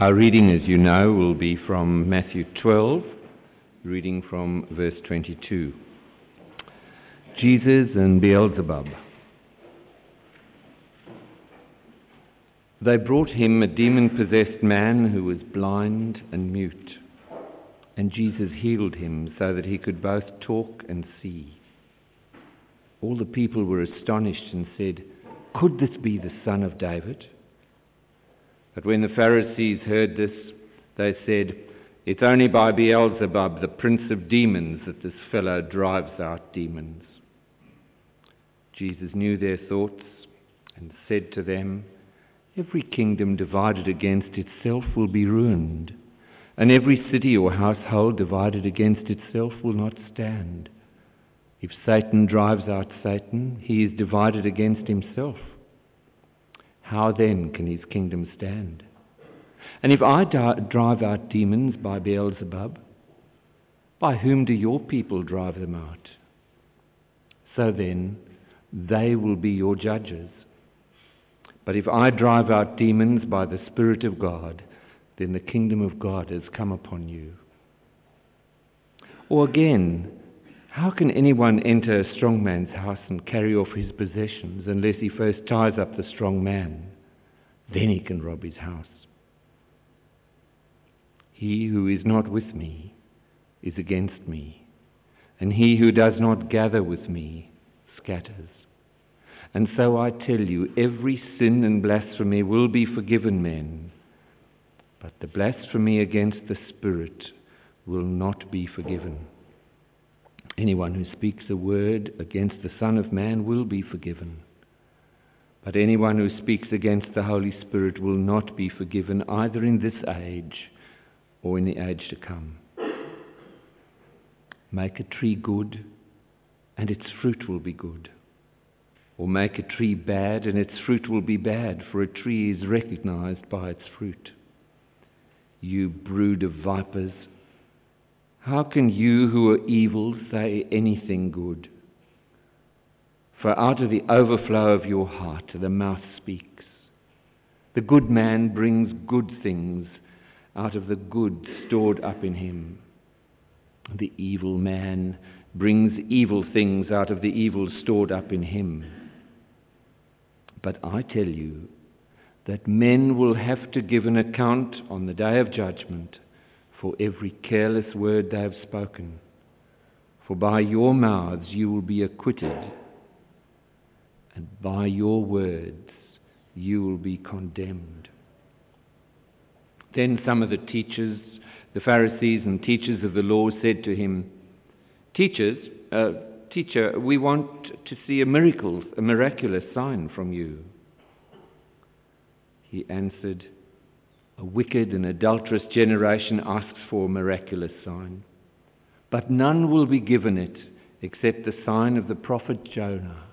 Our reading, as you know, will be from Matthew 12, reading from verse 22. Jesus and Beelzebub. They brought him a demon possessed man who was blind and mute, and Jesus healed him so that he could both talk and see. All the people were astonished and said, Could this be the son of David? But when the Pharisees heard this, they said, It's only by Beelzebub, the prince of demons, that this fellow drives out demons. Jesus knew their thoughts and said to them, Every kingdom divided against itself will be ruined, and every city or household divided against itself will not stand. If Satan drives out Satan, he is divided against himself. How then can his kingdom stand? And if I drive out demons by Beelzebub, by whom do your people drive them out? So then, they will be your judges. But if I drive out demons by the Spirit of God, then the kingdom of God has come upon you. Or again, how can anyone enter a strong man's house and carry off his possessions unless he first ties up the strong man? Then he can rob his house. He who is not with me is against me, and he who does not gather with me scatters. And so I tell you, every sin and blasphemy will be forgiven men, but the blasphemy against the Spirit will not be forgiven. Anyone who speaks a word against the Son of Man will be forgiven. But anyone who speaks against the Holy Spirit will not be forgiven either in this age or in the age to come. Make a tree good, and its fruit will be good. Or make a tree bad, and its fruit will be bad, for a tree is recognized by its fruit. You brood of vipers, how can you who are evil say anything good? For out of the overflow of your heart the mouth speaks. The good man brings good things out of the good stored up in him. The evil man brings evil things out of the evil stored up in him. But I tell you that men will have to give an account on the day of judgment for every careless word they have spoken. For by your mouths you will be acquitted, and by your words you will be condemned. Then some of the teachers, the Pharisees and teachers of the law, said to him, Teachers, uh, teacher, we want to see a miracle, a miraculous sign from you. He answered, A wicked and adulterous generation asks for a miraculous sign, but none will be given it except the sign of the prophet Jonah.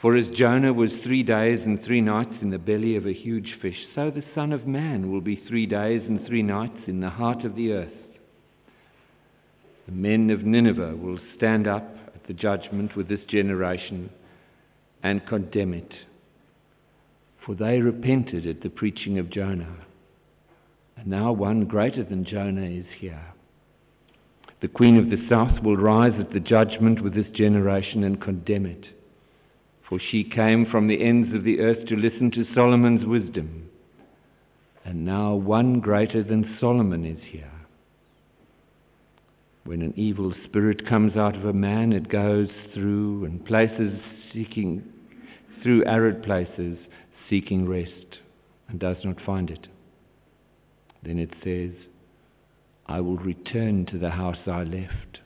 For as Jonah was three days and three nights in the belly of a huge fish, so the Son of Man will be three days and three nights in the heart of the earth. The men of Nineveh will stand up at the judgment with this generation and condemn it. For they repented at the preaching of Jonah. And now one greater than Jonah is here. The queen of the south will rise at the judgment with this generation and condemn it for she came from the ends of the earth to listen to Solomon's wisdom. And now one greater than Solomon is here. When an evil spirit comes out of a man, it goes through and places seeking, through arid places, seeking rest, and does not find it. Then it says, I will return to the house I left.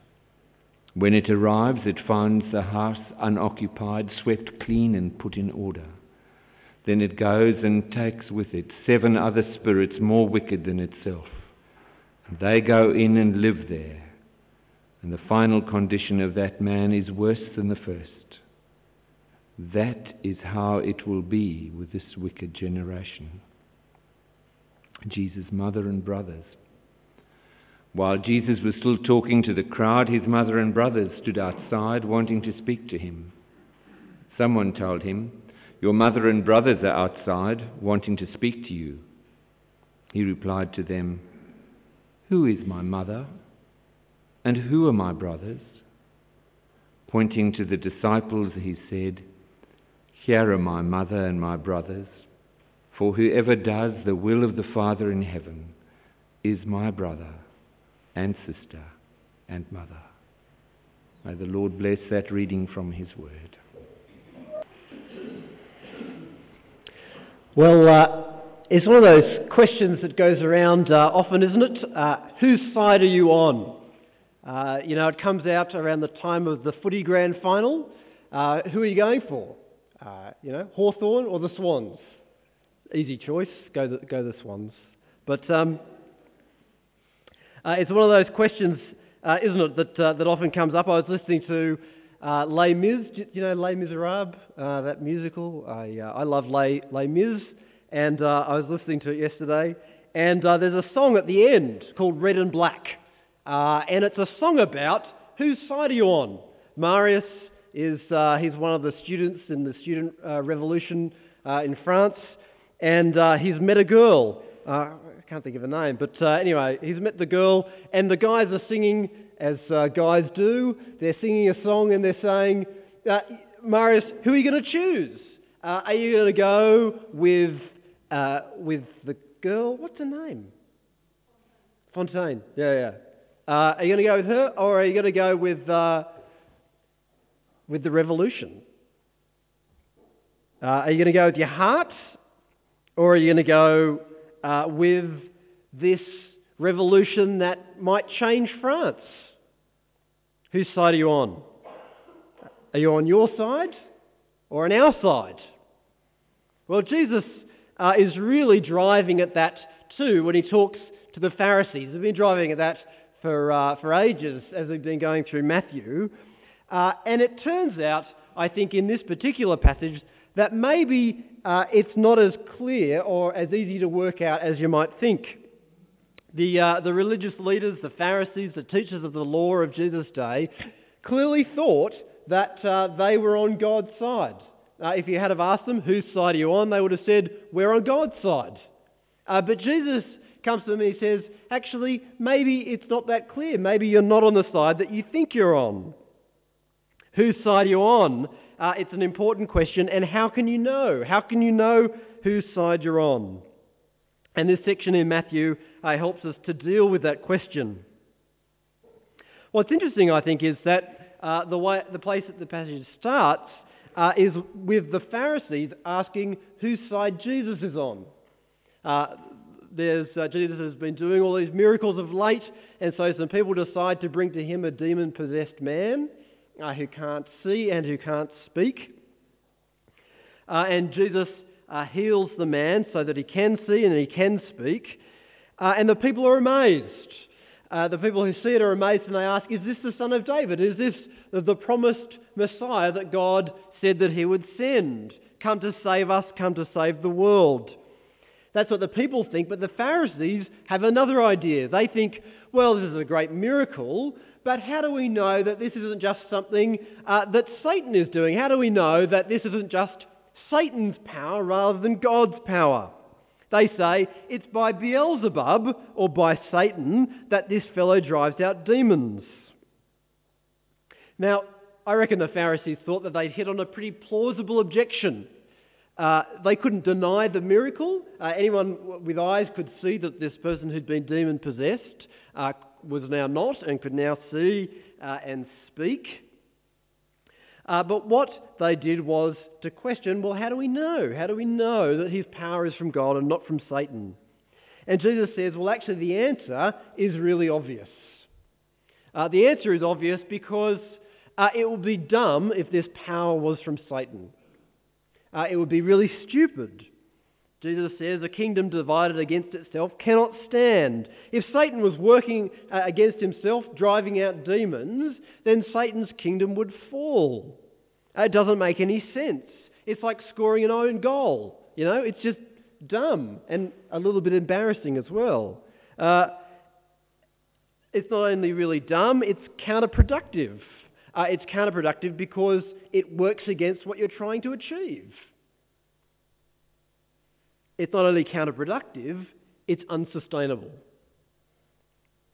When it arrives, it finds the house unoccupied, swept clean, and put in order. Then it goes and takes with it seven other spirits more wicked than itself. And they go in and live there. And the final condition of that man is worse than the first. That is how it will be with this wicked generation. Jesus' mother and brothers while Jesus was still talking to the crowd, his mother and brothers stood outside wanting to speak to him. Someone told him, Your mother and brothers are outside wanting to speak to you. He replied to them, Who is my mother? And who are my brothers? Pointing to the disciples, he said, Here are my mother and my brothers. For whoever does the will of the Father in heaven is my brother and sister and mother. May the Lord bless that reading from his word. Well, uh, it's one of those questions that goes around uh, often, isn't it? Uh, whose side are you on? Uh, you know, it comes out around the time of the footy grand final. Uh, who are you going for? Uh, you know, Hawthorn or the Swans? Easy choice. Go the, go the Swans. But um, it's one of those questions, isn't it, that, that often comes up. I was listening to uh, Les Mis, do you know Les Miserables, uh, that musical? I, uh, I love Les, Les Mis, and uh, I was listening to it yesterday. And uh, there's a song at the end called Red and Black, uh, and it's a song about whose side are you on? Marius is he's one of the students in the student revolution in France, and he's met a girl. I can't think of her name, but anyway, he's met the girl, and the guys are singing as uh, guys do. They're singing a song and they're saying, uh, Marius, who are you going to choose? Uh, are you going to go with, uh, with the girl? What's her name? Fontaine. Yeah, yeah. Uh, are you going to go with her or are you going to go with, uh, with the revolution? are you going to go with your heart or are you going to go with this revolution that might change France? Whose side are you on? Are you on your side or on our side? Well, Jesus uh, is really driving at that too when he talks to the Pharisees. He's been driving at that for, uh, for ages as we've been going through Matthew. Uh, and it turns out, I think, in this particular passage, that maybe uh, it's not as clear or as easy to work out as you might think. The, uh, the religious leaders, the Pharisees, the teachers of the law of Jesus' day, clearly thought that uh, they were on God's side. Uh, if you had have asked them, whose side are you on, they would have said, we're on God's side. Uh, but Jesus comes to them and he says, actually, maybe it's not that clear. Maybe you're not on the side that you think you're on. Whose side are you on? Uh, it's an important question, and how can you know? How can you know whose side you're on? And this section in Matthew uh, helps us to deal with that question. What's interesting, I think, is that uh, the, way, the place that the passage starts uh, is with the Pharisees asking whose side Jesus is on. Uh, there's, uh, Jesus has been doing all these miracles of late, and so some people decide to bring to him a demon possessed man uh, who can't see and who can't speak. and Jesus uh, heals the man so that he can see and he can speak. Uh, and the people are amazed. Uh, the people who see it are amazed and they ask, Is this the Son of David? Is this the promised Messiah that God said that he would send? Come to save us, come to save the world. That's what the people think, but the Pharisees have another idea. They think, well, this is a great miracle, but how do we know that this isn't just something uh, that Satan is doing? How do we know that this isn't just Satan's power rather than God's power. They say it's by Beelzebub or by Satan that this fellow drives out demons. Now, I reckon the Pharisees thought that they'd hit on a pretty plausible objection. Uh, they couldn't deny the miracle. Uh, anyone with eyes could see that this person who'd been demon possessed uh, was now not and could now see uh, and speak. Uh, but what they did was to question well, how do we know? How do we know that his power is from God and not from Satan? And Jesus says, well, actually, the answer is really obvious. Uh, the answer is obvious because uh, it would be dumb if this power was from Satan. Uh, it would be really stupid. Jesus says, a kingdom divided against itself cannot stand. If Satan was working uh, against himself, driving out demons, then Satan's kingdom would fall. It doesn't make any sense. It's like scoring an own goal. You know, it's just dumb and a little bit embarrassing as well. Uh, it's not only really dumb, it's counterproductive. Uh, it's counterproductive because it works against what you're trying to achieve. It's not only counterproductive, it's unsustainable.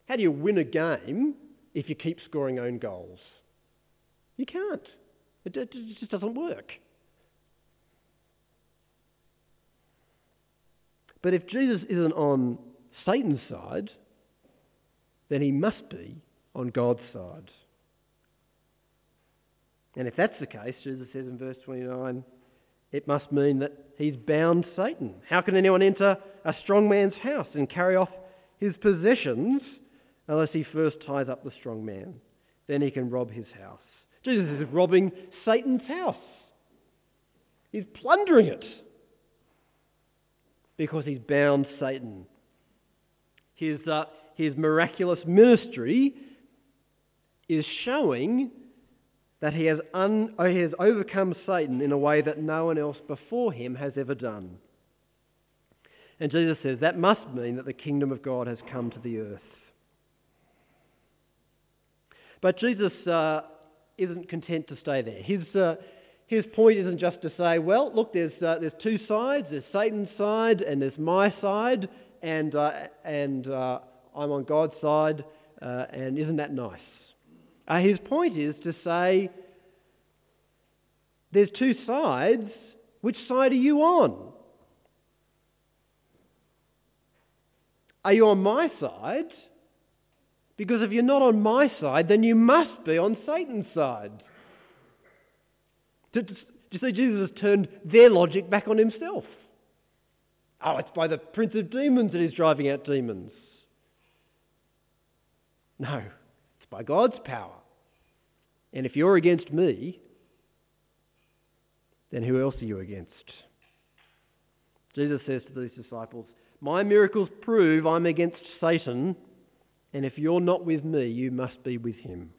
How do you win a game if you keep scoring own goals? You can't. It, it, just doesn't work. But if Jesus isn't on Satan's side, then he must be on God's side. And if that's the case, Jesus says in verse 29, it must mean that he's bound Satan. How can anyone enter a strong man's house and carry off his possessions unless he first ties up the strong man? Then he can rob his house. Jesus is robbing Satan's house. He's plundering it because he's bound Satan. His, uh, his miraculous ministry is showing that he has, un, he has overcome Satan in a way that no one else before him has ever done. And Jesus says that must mean that the kingdom of God has come to the earth. But Jesus uh, isn't content to stay there. His, uh, his point isn't just to say, well, look, there's, uh, there's two sides. There's Satan's side and there's my side, and, uh, and uh, I'm on God's side, uh, and isn't that nice? Uh, his point is to say, there's two sides. Which side are you on? Are you on my side? Because if you're not on my side, then you must be on Satan's side. Do you see, Jesus has turned their logic back on himself. Oh, it's by the prince of demons that he's driving out demons. No, by God's power. And if you're against me, then who else are you against? Jesus says to these disciples, My miracles prove I'm against Satan, and if you're not with me, you must be with him.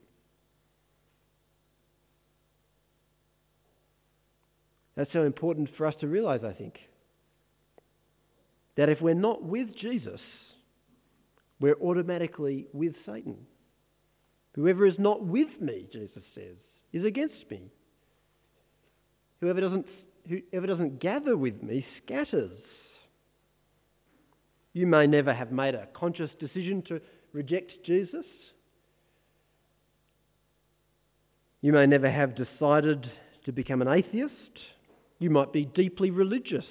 That's so important for us to realize, I think. That if we're not with Jesus, we're automatically with Satan. Whoever is not with me, Jesus says, is against me. Whoever doesn't, whoever doesn't gather with me scatters. You may never have made a conscious decision to reject Jesus. You may never have decided to become an atheist. You might be deeply religious.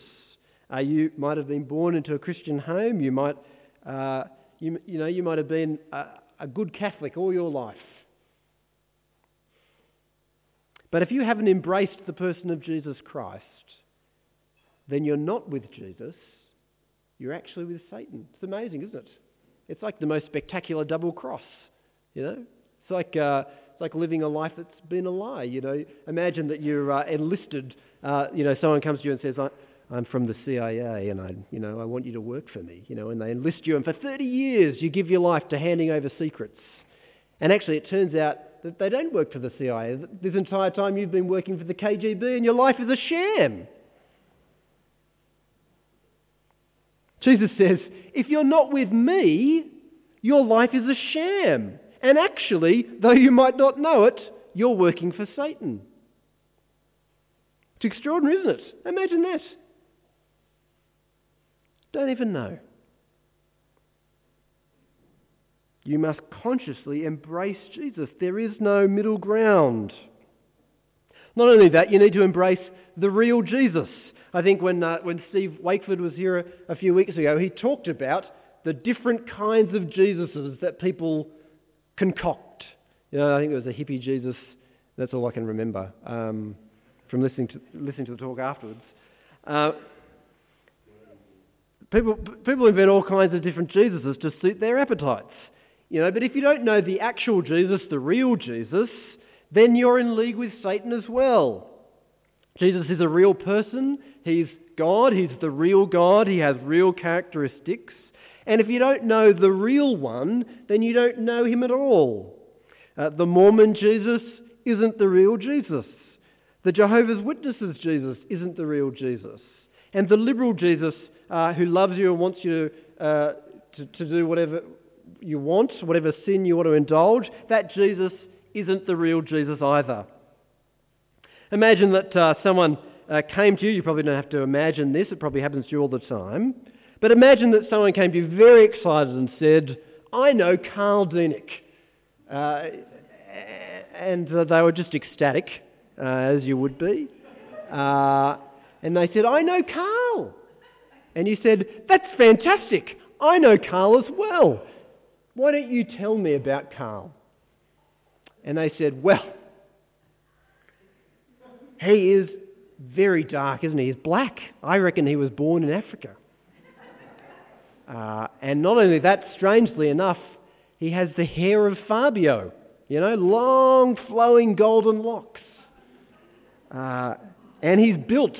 Uh, you might have been born into a Christian home. You might, uh, you, you, know, you might have been a, a good Catholic all your life. But if you haven't embraced the person of Jesus Christ, then you're not with Jesus. You're actually with Satan. It's amazing, isn't it? It's like the most spectacular double cross. You know, it's like uh, it's like living a life that's been a lie. You know, imagine that you're uh, enlisted uh, you know, someone comes to you and says, I'm from the CIA and I, you know, I want you to work for me, you know, and they enlist you and for 30 years you give your life to handing over secrets. And actually it turns out that they don't work for the CIA. This entire time you've been working for the KGB and your life is a sham. Jesus says, if you're not with me, your life is a sham. And actually, though you might not know it, you're working for Satan. It's extraordinary, isn't it? Imagine that. Don't even know. You must consciously embrace Jesus. There is no middle ground. Not only that, you need to embrace the real Jesus. I think when, uh, when Steve Wakeford was here a, a few weeks ago, he talked about the different kinds of Jesuses that people concoct. You know, I think it was a hippie Jesus. That's all I can remember. Um, from listening to, listening to the talk afterwards. Uh, people, people invent all kinds of different Jesuses to suit their appetites. You know, but if you don't know the actual Jesus, the real Jesus, then you're in league with Satan as well. Jesus is a real person. He's God. He's the real God. He has real characteristics. And if you don't know the real one, then you don't know him at all. Uh, the Mormon Jesus isn't the real Jesus. The Jehovah's Witnesses Jesus isn't the real Jesus. And the liberal Jesus uh, who loves you and wants you uh, to, to do whatever you want, whatever sin you want to indulge, that Jesus isn't the real Jesus either. Imagine that uh, someone uh, came to you, you probably don't have to imagine this, it probably happens to you all the time. But imagine that someone came to you very excited and said, I know Karl Dieneck. Uh, and they were just ecstatic, as you would be. And they said, I know Karl. And you said, That's fantastic. I know Carl as well. Why don't you tell me about Carl? And they said, Well, he is very dark, isn't he? He's black. I reckon he was born in Africa. Uh, and not only that, strangely enough, he has the hair of Fabio. You know, long flowing golden locks. Uh, and he's built.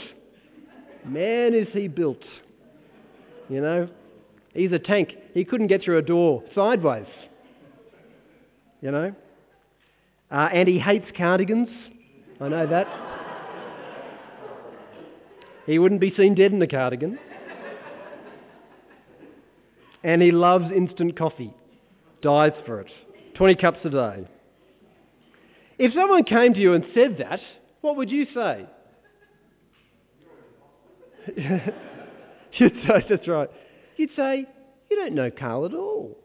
Man, is he built. You know, he's a tank. He couldn't get through a door sideways. You know? Uh, and he hates cardigans. I know that. he wouldn't be seen dead in a cardigan. And he loves instant coffee, dies for it. 20 cups a day. If someone came to you and said that, what would you say? You'd say, that's right. You'd say, You don't know Carl at all.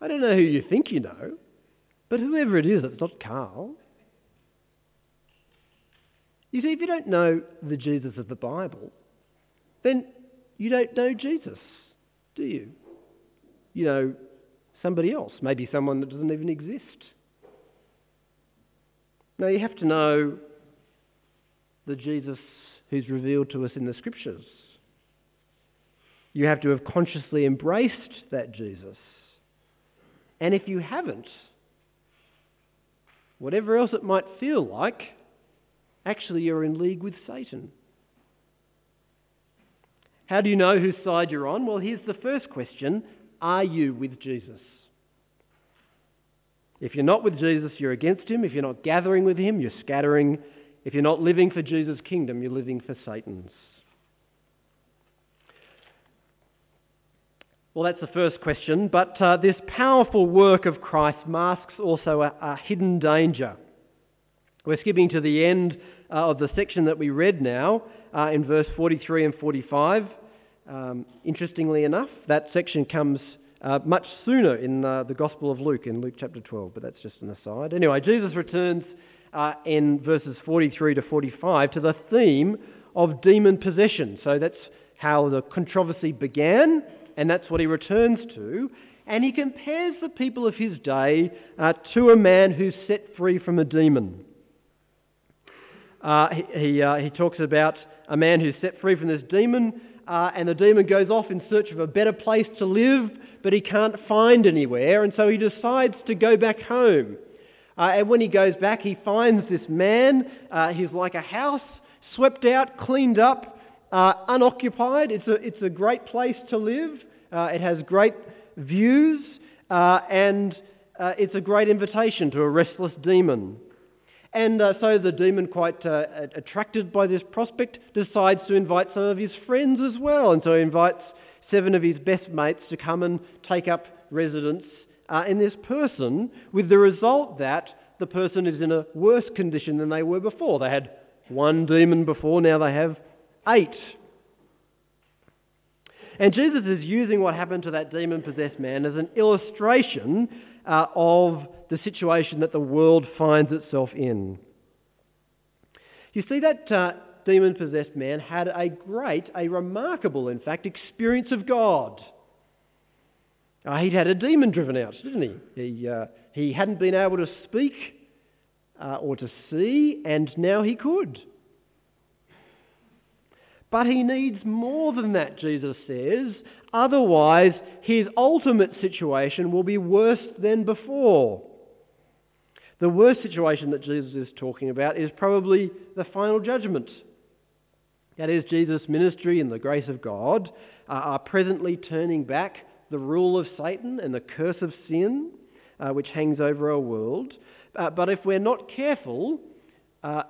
I don't know who you think you know, but whoever it is, it's not Carl. You see, if you don't know the Jesus of the Bible, then you don't know Jesus, do you? You know somebody else, maybe someone that doesn't even exist. Now, you have to know the Jesus who's revealed to us in the Scriptures. You have to have consciously embraced that Jesus. And if you haven't, whatever else it might feel like, actually you're in league with Satan. How do you know whose side you're on? Well, here's the first question Are you with Jesus? If you're not with Jesus, you're against him. If you're not gathering with him, you're scattering. If you're not living for Jesus' kingdom, you're living for Satan's. Well, that's the first question, but uh, this powerful work of Christ masks also a, a hidden danger. We're skipping to the end uh, of the section that we read now uh, in verse 43 and 45. Um, interestingly enough, that section comes uh, much sooner in uh, the Gospel of Luke, in Luke chapter 12, but that's just an aside. Anyway, Jesus returns uh, in verses 43 to 45 to the theme of demon possession. So that's how the controversy began, and that's what he returns to. And he compares the people of his day uh, to a man who's set free from a demon. Uh, he, he, uh, he talks about a man who's set free from this demon, uh, and the demon goes off in search of a better place to live, but he can't find anywhere, and so he decides to go back home. Uh, and when he goes back, he finds this man. Uh, he's like a house, swept out, cleaned up, unoccupied. It's a, it's a great place to live. Uh, it has great views, uh, and uh, it's a great invitation to a restless demon. And so the demon, quite attracted by this prospect, decides to invite some of his friends as well. And so he invites seven of his best mates to come and take up residence uh, in this person, with the result that the person is in a worse condition than they were before. They had one demon before, now they have eight. And Jesus is using what happened to that demon possessed man as an illustration uh, of the situation that the world finds itself in. You see, that uh, demon possessed man had a great, a remarkable, in fact, experience of God. Uh, he'd had a demon driven out, didn't he? He, uh, he hadn't been able to speak uh, or to see, and now he could. But he needs more than that, Jesus says. Otherwise, his ultimate situation will be worse than before. The worst situation that Jesus is talking about is probably the final judgment. That is, Jesus' ministry and the grace of God are presently turning back the rule of Satan and the curse of sin uh, which hangs over our world. Uh, but if we're not careful, uh,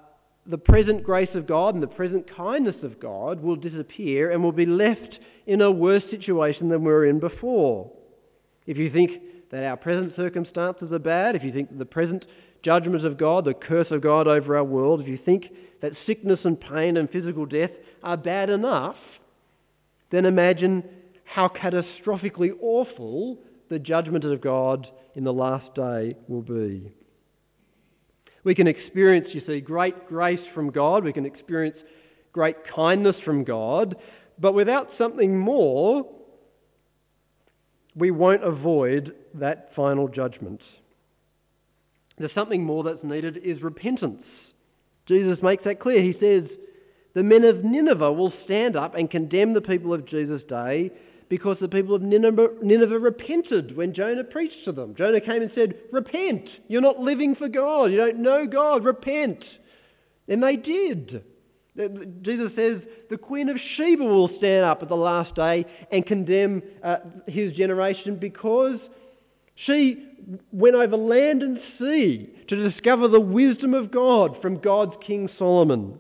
the present grace of God and the present kindness of God will disappear and we'll be left in a worse situation than we were in before. If you think that our present circumstances are bad, if you think that the present judgment of God, the curse of God over our world, if you think that sickness and pain and physical death are bad enough, then imagine how catastrophically awful the judgment of God in the last day will be. We can experience, you see, great grace from God. We can experience great kindness from God. But without something more, we won't avoid that final judgment. There's something more that's needed is repentance. Jesus makes that clear. He says, The men of Nineveh will stand up and condemn the people of Jesus' day because the people of Nineveh, Nineveh, repented when Jonah preached to them. Jonah came and said, Repent. You're not living for God. You don't know God. Repent. And they did. Jesus says the Queen of Sheba will stand up at the last day and condemn uh, his generation because she went over land and sea to discover the wisdom of God from God's King Solomon.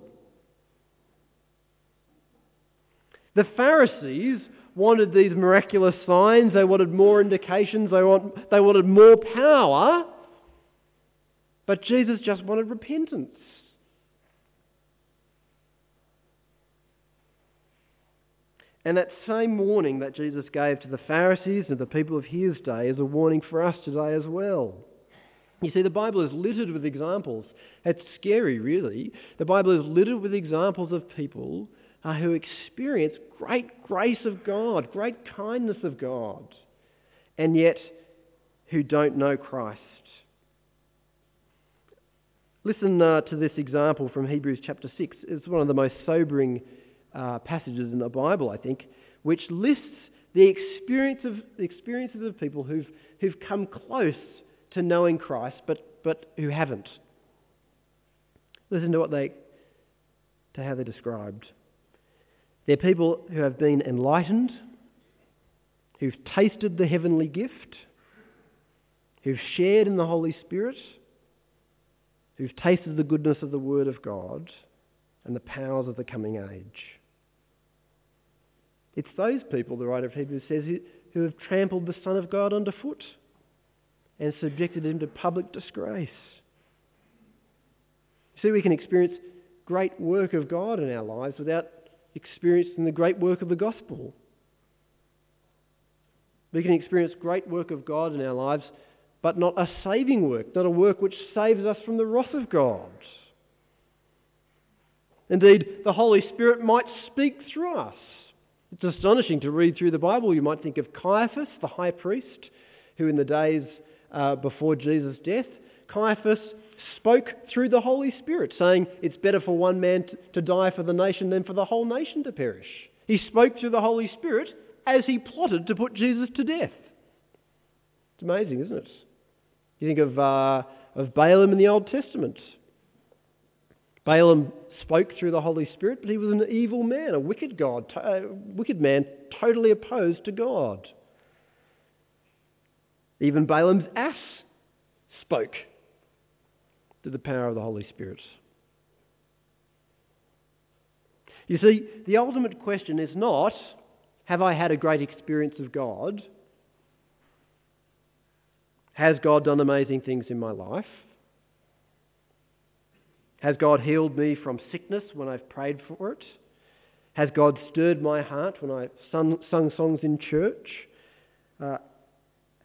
The Pharisees wanted these miraculous signs, they wanted more indications, they, want, they wanted more power, but Jesus just wanted repentance. And that same warning that Jesus gave to the Pharisees and the people of his day is a warning for us today as well. You see, the Bible is littered with examples. It's scary, really. The Bible is littered with examples of people uh, who experience great grace of God, great kindness of God, and yet who don't know Christ. Listen uh, to this example from Hebrews chapter 6. It's one of the most sobering uh, passages in the Bible, I think, which lists the, experience of, the experiences of people who've, who've come close to knowing Christ but, but who haven't. Listen to what they to how they're described. They're people who have been enlightened, who've tasted the heavenly gift, who've shared in the Holy Spirit, who've tasted the goodness of the Word of God and the powers of the coming age. It's those people, the writer of Hebrews says, who have trampled the Son of God underfoot and subjected him to public disgrace. See, we can experience great work of God in our lives without experienced in the great work of the gospel. We can experience great work of God in our lives, but not a saving work, not a work which saves us from the wrath of God. Indeed, the Holy Spirit might speak through us. It's astonishing to read through the Bible. You might think of Caiaphas, the high priest, who in the days uh, before Jesus' death, Caiaphas spoke through the Holy Spirit, saying it's better for one man to die for the nation than for the whole nation to perish. He spoke through the Holy Spirit as he plotted to put Jesus to death. It's amazing, isn't it? You think of, uh, of Balaam in the Old Testament. Balaam spoke through the Holy Spirit, but he was an evil man, a wicked God, a wicked man, totally opposed to God. Even Balaam's ass spoke to the power of the Holy Spirit. You see, the ultimate question is not, have I had a great experience of God? Has God done amazing things in my life? Has God healed me from sickness when I've prayed for it? Has God stirred my heart when I sung, sung songs in church? Uh,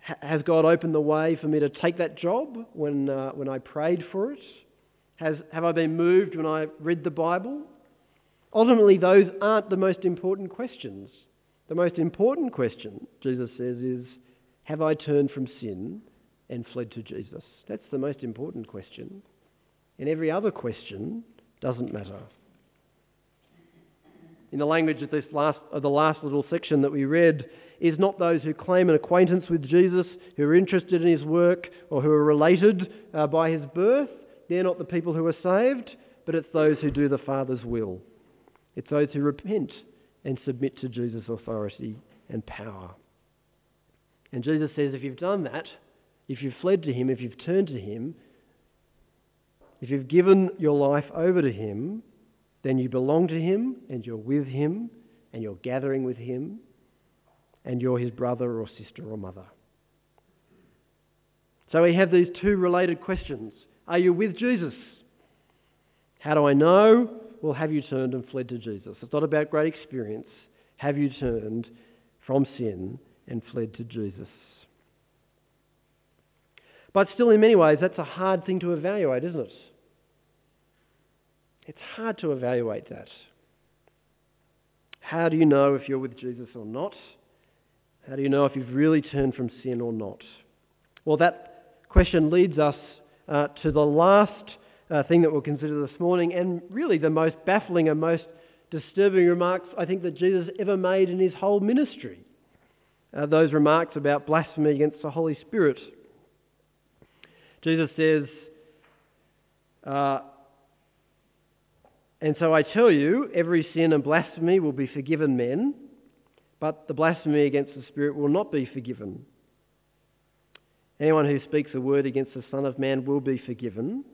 has God opened the way for me to take that job when, uh, when I prayed for it? Has, have I been moved when I read the Bible? Ultimately, those aren't the most important questions. The most important question, Jesus says, is Have I turned from sin and fled to Jesus? That's the most important question. And every other question doesn't matter. In the language of this last, of the last little section that we read, is not those who claim an acquaintance with Jesus, who are interested in his work, or who are related uh, by his birth. They're not the people who are saved, but it's those who do the Father's will. It's those who repent and submit to Jesus' authority and power. And Jesus says if you've done that, if you've fled to him, if you've turned to him, if you've given your life over to him, then you belong to him and you're with him and you're gathering with him and you're his brother or sister or mother. So we have these two related questions. Are you with Jesus? How do I know? Well, have you turned and fled to Jesus? It's not about great experience. Have you turned from sin and fled to Jesus. But still, in many ways, that's a hard thing to evaluate, isn't it? It's hard to evaluate that. How do you know if you're with Jesus or not? How do you know if you've really turned from sin or not? Well, that question leads us uh, to the last uh, thing that we'll consider this morning, and really the most baffling and most disturbing remarks I think that Jesus ever made in his whole ministry. Uh, those remarks about blasphemy against the Holy Spirit. Jesus says, uh, And so I tell you, every sin and blasphemy will be forgiven men, but the blasphemy against the Spirit will not be forgiven. Anyone who speaks a word against the Son of Man will be forgiven,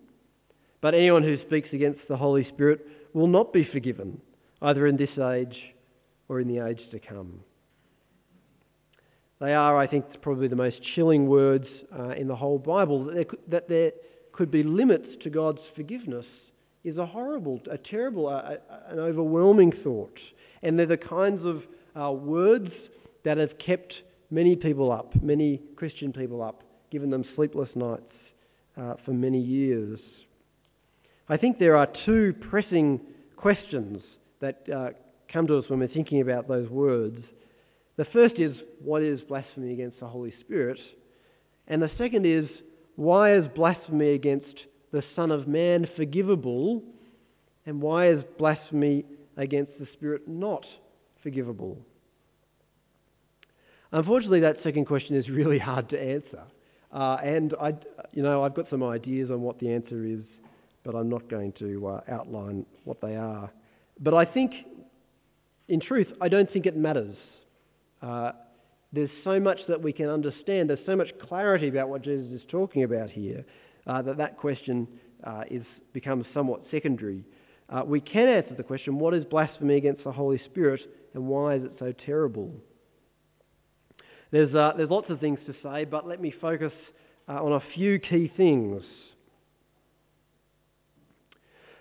but anyone who speaks against the Holy Spirit will not be forgiven, either in this age or in the age to come. They are, I think, probably the most chilling words uh, in the whole Bible. That there, could, that there, could, be limits to God's forgiveness is a horrible, a terrible, a, a, an overwhelming thought. And they're the kinds of uh, words that have kept many people up, many Christian people up, given them sleepless nights uh, for many years. I think there are two pressing questions that uh, come to us when we're thinking about those words. The first is, what is blasphemy against the Holy Spirit? And the second is, why is blasphemy against the Son of Man forgivable? And why is blasphemy against the Spirit not forgivable? Unfortunately, that second question is really hard to answer. Uh, and I, you know, I've got some ideas on what the answer is but I'm not going to uh, outline what they are. But I think, in truth, I don't think it matters. Uh, there's so much that we can understand, there's so much clarity about what Jesus is talking about here, uh, that that question uh, is, becomes somewhat secondary. Uh, we can answer the question what is blasphemy against the Holy Spirit and why is it so terrible? There's, uh, there's lots of things to say, but let me focus on a few key things.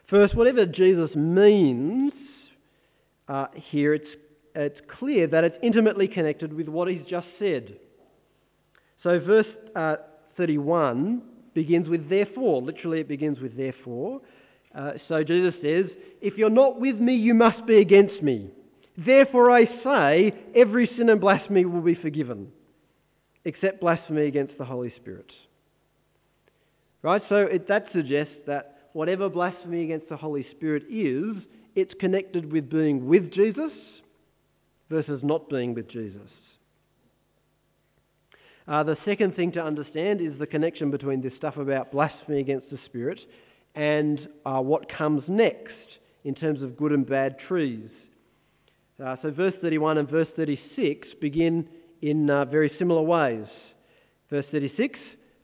First, whatever Jesus means uh, here, it's, it's clear that it's intimately connected with what he's just said. So, verse uh, 31 begins with therefore. Literally, it begins with therefore. Uh, so, Jesus says, If you're not with me, you must be against me. Therefore, I say, every sin and blasphemy will be forgiven, except blasphemy against the Holy Spirit. Right? So, it, that suggests that whatever blasphemy against the Holy Spirit is, it's connected with being with Jesus versus not being with Jesus. Uh, the second thing to understand is the connection between this stuff about blasphemy against the Spirit and uh, what comes next in terms of good and bad trees. Uh, so, verse 31 and verse 36 begin in uh, very similar ways. Verse 36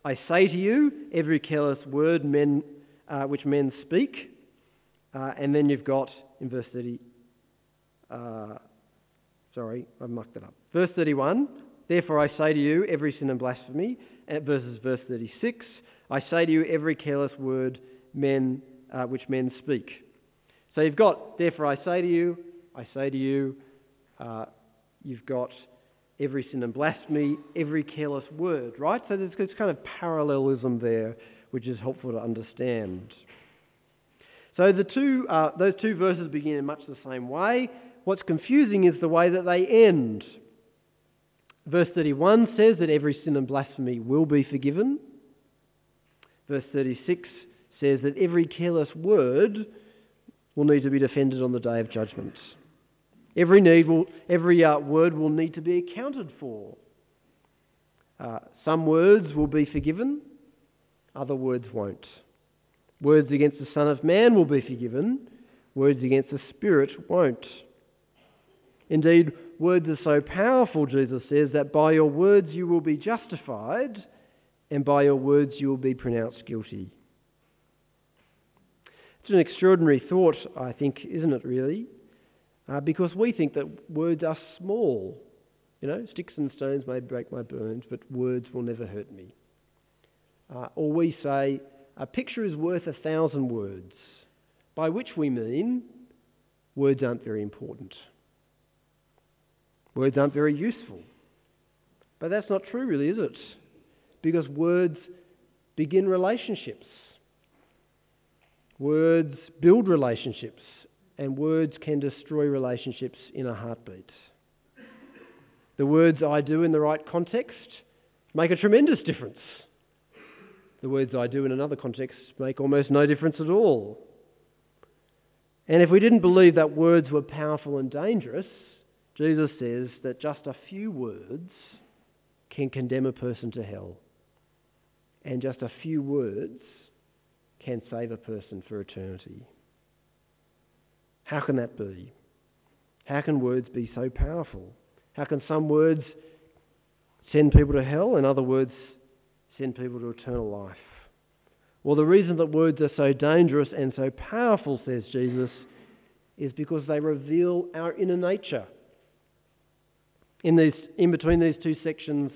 I say to you, every careless word men uh, which men speak. Uh, and then you've got in verse 30, uh, sorry, I mucked it up. Verse 31, therefore I say to you, every sin and blasphemy, versus verse 36, I say to you, every careless word men, uh, which men speak. So you've got, therefore I say to you, I say to you, uh, you've got every sin and blasphemy, every careless word, right? So there's this kind of parallelism there which is helpful to understand. So the two, uh, those two verses begin in much the same way. What's confusing is the way that they end. Verse 31 says that every sin and blasphemy will be forgiven. Verse 36 says that every careless word will need to be defended on the day of judgment. Every need will, every uh, word will need to be accounted for. Uh, some words will be forgiven, other words won't. Words against the Son of Man will be forgiven, words against the Spirit won't. Indeed, words are so powerful, Jesus says, that by your words you will be justified, and by your words you will be pronounced guilty. It's an extraordinary thought, I think, isn't it, really? Uh, because we think that words are small. You know, sticks and stones may break my bones, but words will never hurt me. Uh, or we say, a picture is worth a thousand words, by which we mean words aren't very important. Words aren't very useful. But that's not true, really, is it? Because words begin relationships. Words build relationships, and words can destroy relationships in a heartbeat. The words I do in the right context make a tremendous difference. The words I do in another context make almost no difference at all. And if we didn't believe that words were powerful and dangerous, Jesus says that just a few words can condemn a person to hell. And just a few words can save a person for eternity. How can that be? How can words be so powerful? How can some words send people to hell and other words send people to eternal life? Well, the reason that words are so dangerous and so powerful, says Jesus, is because they reveal our inner nature. In, these, in between these two sections,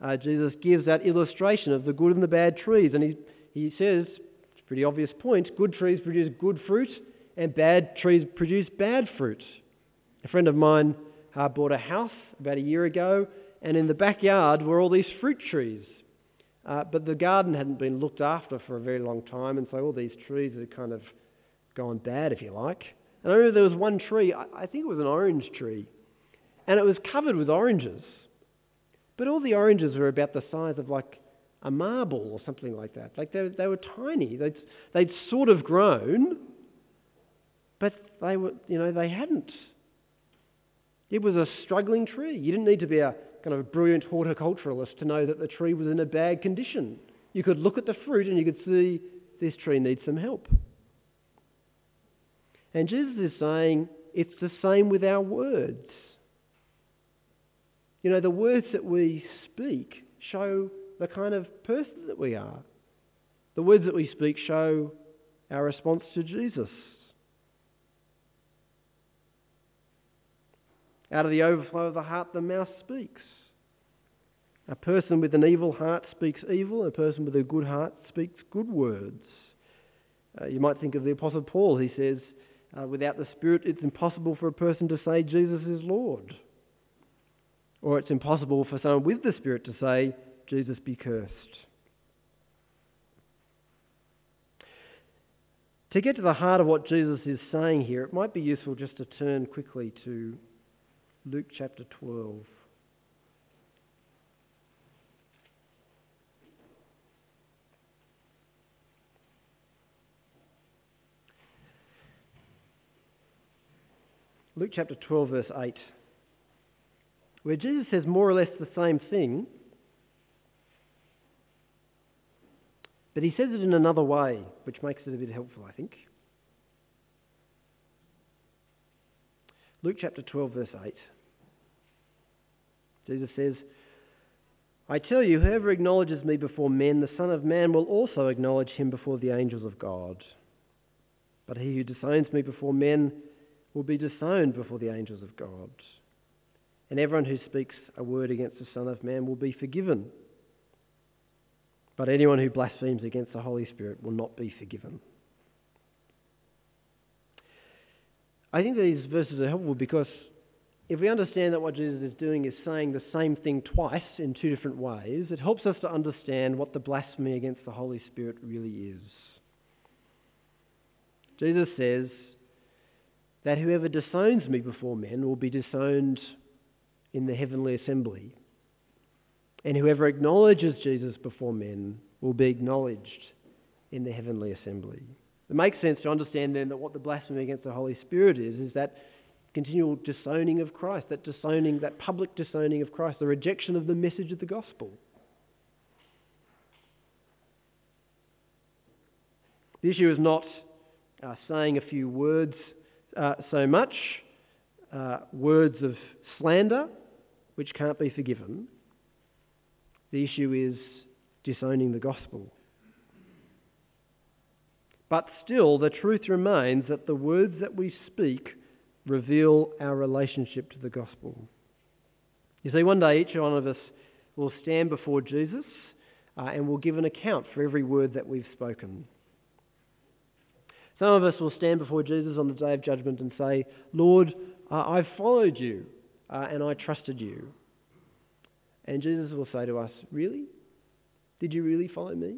uh, Jesus gives that illustration of the good and the bad trees. And he, he says, it's a pretty obvious point, good trees produce good fruit and bad trees produce bad fruit. A friend of mine uh, bought a house about a year ago, and in the backyard were all these fruit trees. Uh, but the garden hadn't been looked after for a very long time, and so all these trees had kind of gone bad, if you like. And I remember there was one tree, I, I think it was an orange tree, and it was covered with oranges. But all the oranges were about the size of like a marble or something like that. Like they, they were tiny. They'd, they'd sort of grown, they were, you know, they hadn't. It was a struggling tree. You didn't need to be a kind of a brilliant horticulturalist to know that the tree was in a bad condition. You could look at the fruit and you could see this tree needs some help. And Jesus is saying it's the same with our words. You know, the words that we speak show the kind of person that we are. The words that we speak show our response to Jesus. Out of the overflow of the heart, the mouth speaks. A person with an evil heart speaks evil, a person with a good heart speaks good words. Uh, you might think of the Apostle Paul. He says, uh, without the Spirit, it's impossible for a person to say Jesus is Lord. Or it's impossible for someone with the Spirit to say, Jesus be cursed. To get to the heart of what Jesus is saying here, it might be useful just to turn quickly to Luke chapter 12. Luke chapter 12, verse 8 where Jesus says more or less the same thing, but he says it in another way, which makes it a bit helpful, I think. Luke chapter 12, verse 8. Jesus says, I tell you, whoever acknowledges me before men, the Son of Man will also acknowledge him before the angels of God. But he who disowns me before men will be disowned before the angels of God and everyone who speaks a word against the Son of Man will be forgiven. But anyone who blasphemes against the Holy Spirit will not be forgiven. I think these verses are helpful because if we understand that what Jesus is doing is saying the same thing twice in two different ways, it helps us to understand what the blasphemy against the Holy Spirit really is. Jesus says that whoever disowns me before men will be disowned in the heavenly assembly. And whoever acknowledges Jesus before men will be acknowledged in the heavenly assembly. It makes sense to understand then that what the blasphemy against the Holy Spirit is, is that continual disowning of Christ, that disowning, that public disowning of Christ, the rejection of the message of the gospel. The issue is not uh, saying a few words uh, so much, uh, words of slander, which can't be forgiven. The issue is disowning the gospel. But still, the truth remains that the words that we speak reveal our relationship to the gospel. You see, one day each one of us will stand before Jesus uh, and will give an account for every word that we've spoken. Some of us will stand before Jesus on the day of judgment and say, Lord, uh, I've followed you uh, and I trusted you. And Jesus will say to us, Really? Did you really follow me?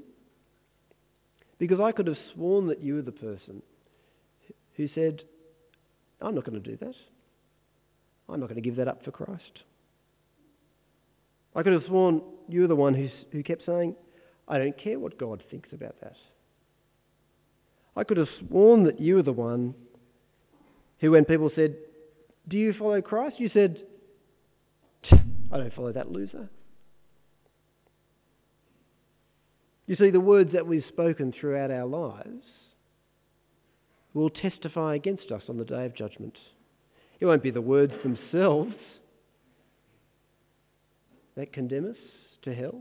Because I could have sworn that you were the person who said, I'm not going to do that. I'm not going to give that up for Christ. I could have sworn you were the one who's, who kept saying, I don't care what God thinks about that. I could have sworn that you were the one who, when people said, Do you follow Christ? you said, I don't follow that loser. You see, the words that we've spoken throughout our lives will testify against us on the day of judgment. It won't be the words themselves that condemn us to hell.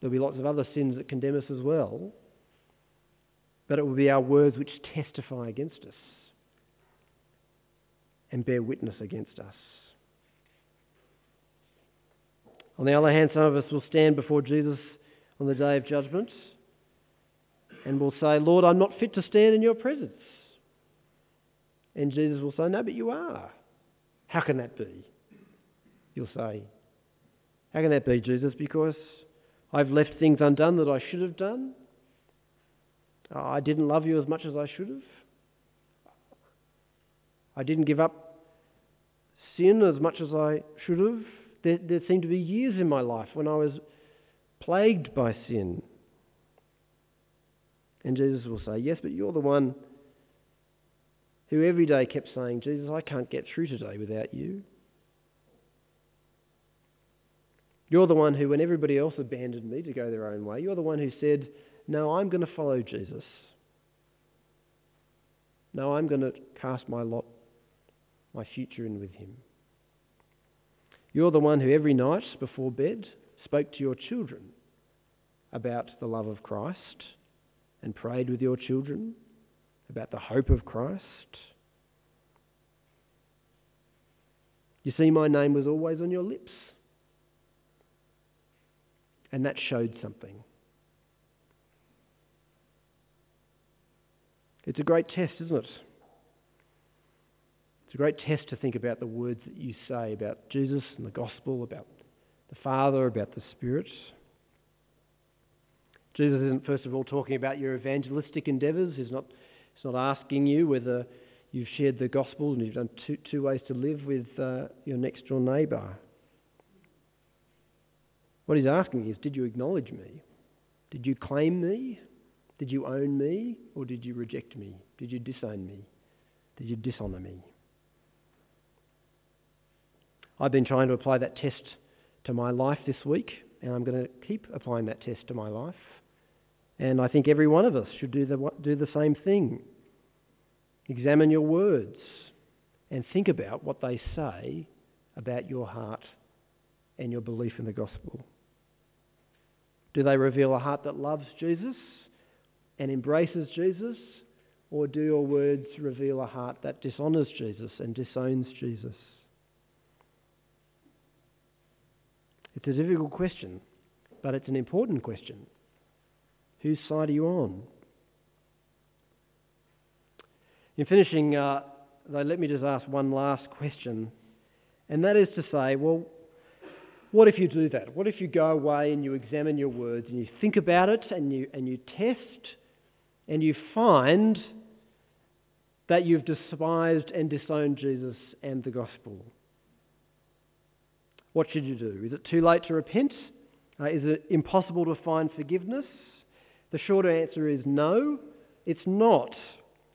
There'll be lots of other sins that condemn us as well. But it will be our words which testify against us and bear witness against us. On the other hand, some of us will stand before Jesus on the day of judgment and will say, Lord, I'm not fit to stand in your presence. And Jesus will say, No, but you are. How can that be? You'll say, How can that be, Jesus? Because I've left things undone that I should have done. I didn't love you as much as I should have. I didn't give up sin as much as I should have. There, there seemed to be years in my life when I was plagued by sin. And Jesus will say, Yes, but you're the one who every day kept saying, Jesus, I can't get through today without you. You're the one who, when everybody else abandoned me to go their own way, you're the one who said, No, I'm going to follow Jesus. No, I'm going to cast my lot, my future in with him. You're the one who every night before bed spoke to your children about the love of Christ and prayed with your children about the hope of Christ. You see, my name was always on your lips. And that showed something. It's a great test, isn't it? It's a great test to think about the words that you say about Jesus and the gospel, about the Father, about the Spirit. Jesus isn't, first of all, talking about your evangelistic endeavours. He's not He's not asking you whether you've shared the gospel and you've done two, two ways to live with uh, your next door neighbour. What he's asking is Did you acknowledge me? Did you claim me? Did you own me? Or did you reject me? Did you disown me? Did you dishonour me? I've been trying to apply that test to my life this week, and I'm going to keep applying that test to my life. And I think every one of us should do the, do the same thing. Examine your words and think about what they say about your heart and your belief in the gospel. Do they reveal a heart that loves Jesus and embraces Jesus? Or do your words reveal a heart that dishonours Jesus and disowns Jesus? It's a difficult question, but it's an important question. Whose side are you on? In finishing, uh, though, let me just ask one last question, and that is to say, well, what if you do that? What if you go away and you examine your words and you think about it and you, and you test and you find that you've despised and disowned Jesus and the gospel? What should you do? Is it too late to repent? Uh, is it impossible to find forgiveness? The short answer is no, it's not.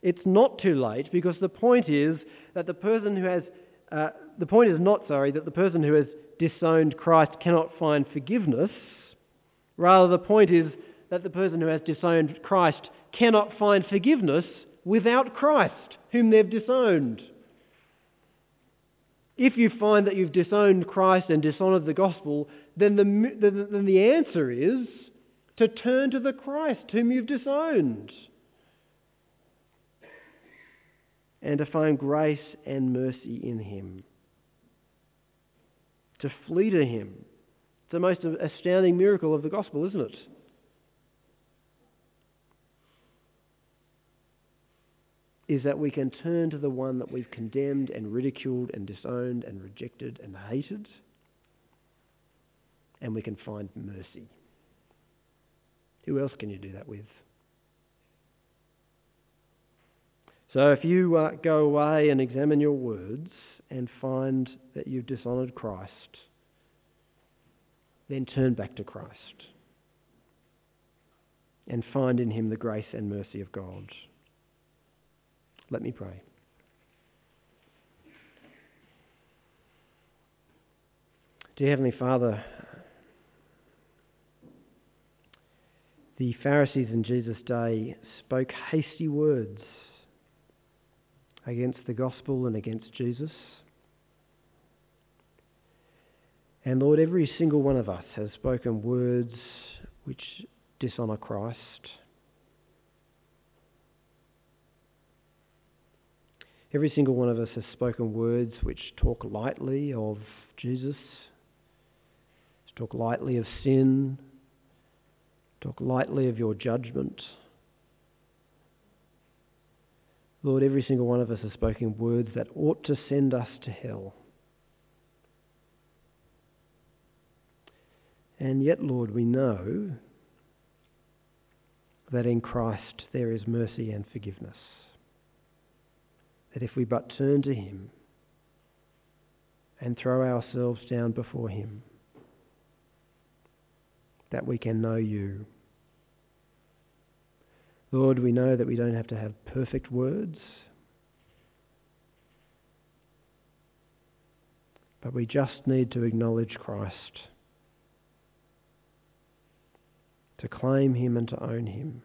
It's not too late because the point is that the person who has, uh, the point is not, sorry, that the person who has disowned Christ cannot find forgiveness. Rather, the point is that the person who has disowned Christ cannot find forgiveness without Christ, whom they've disowned. If you find that you've disowned Christ and dishonoured the gospel, then the, then the answer is to turn to the Christ whom you've disowned and to find grace and mercy in him. To flee to him. It's the most astounding miracle of the gospel, isn't it? is that we can turn to the one that we've condemned and ridiculed and disowned and rejected and hated, and we can find mercy. Who else can you do that with? So if you uh, go away and examine your words and find that you've dishonoured Christ, then turn back to Christ and find in him the grace and mercy of God. Let me pray. Dear Heavenly Father, the Pharisees in Jesus' day spoke hasty words against the gospel and against Jesus. And Lord, every single one of us has spoken words which dishonour Christ. Every single one of us has spoken words which talk lightly of Jesus, talk lightly of sin, talk lightly of your judgment. Lord, every single one of us has spoken words that ought to send us to hell. And yet, Lord, we know that in Christ there is mercy and forgiveness. That if we but turn to Him and throw ourselves down before Him, that we can know You. Lord, we know that we don't have to have perfect words, but we just need to acknowledge Christ to claim him and to own him.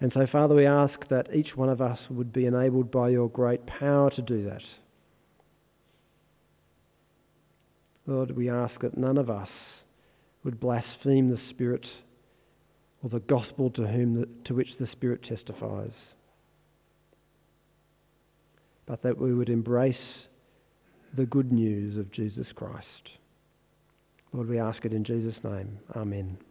And so, Father, we ask that each one of us would be enabled by your great power to do that. Lord, we ask that none of us would blaspheme the Spirit or the gospel to, whom the, to which the Spirit testifies, but that we would embrace the good news of Jesus Christ. Lord, we ask it in Jesus' name. Amen.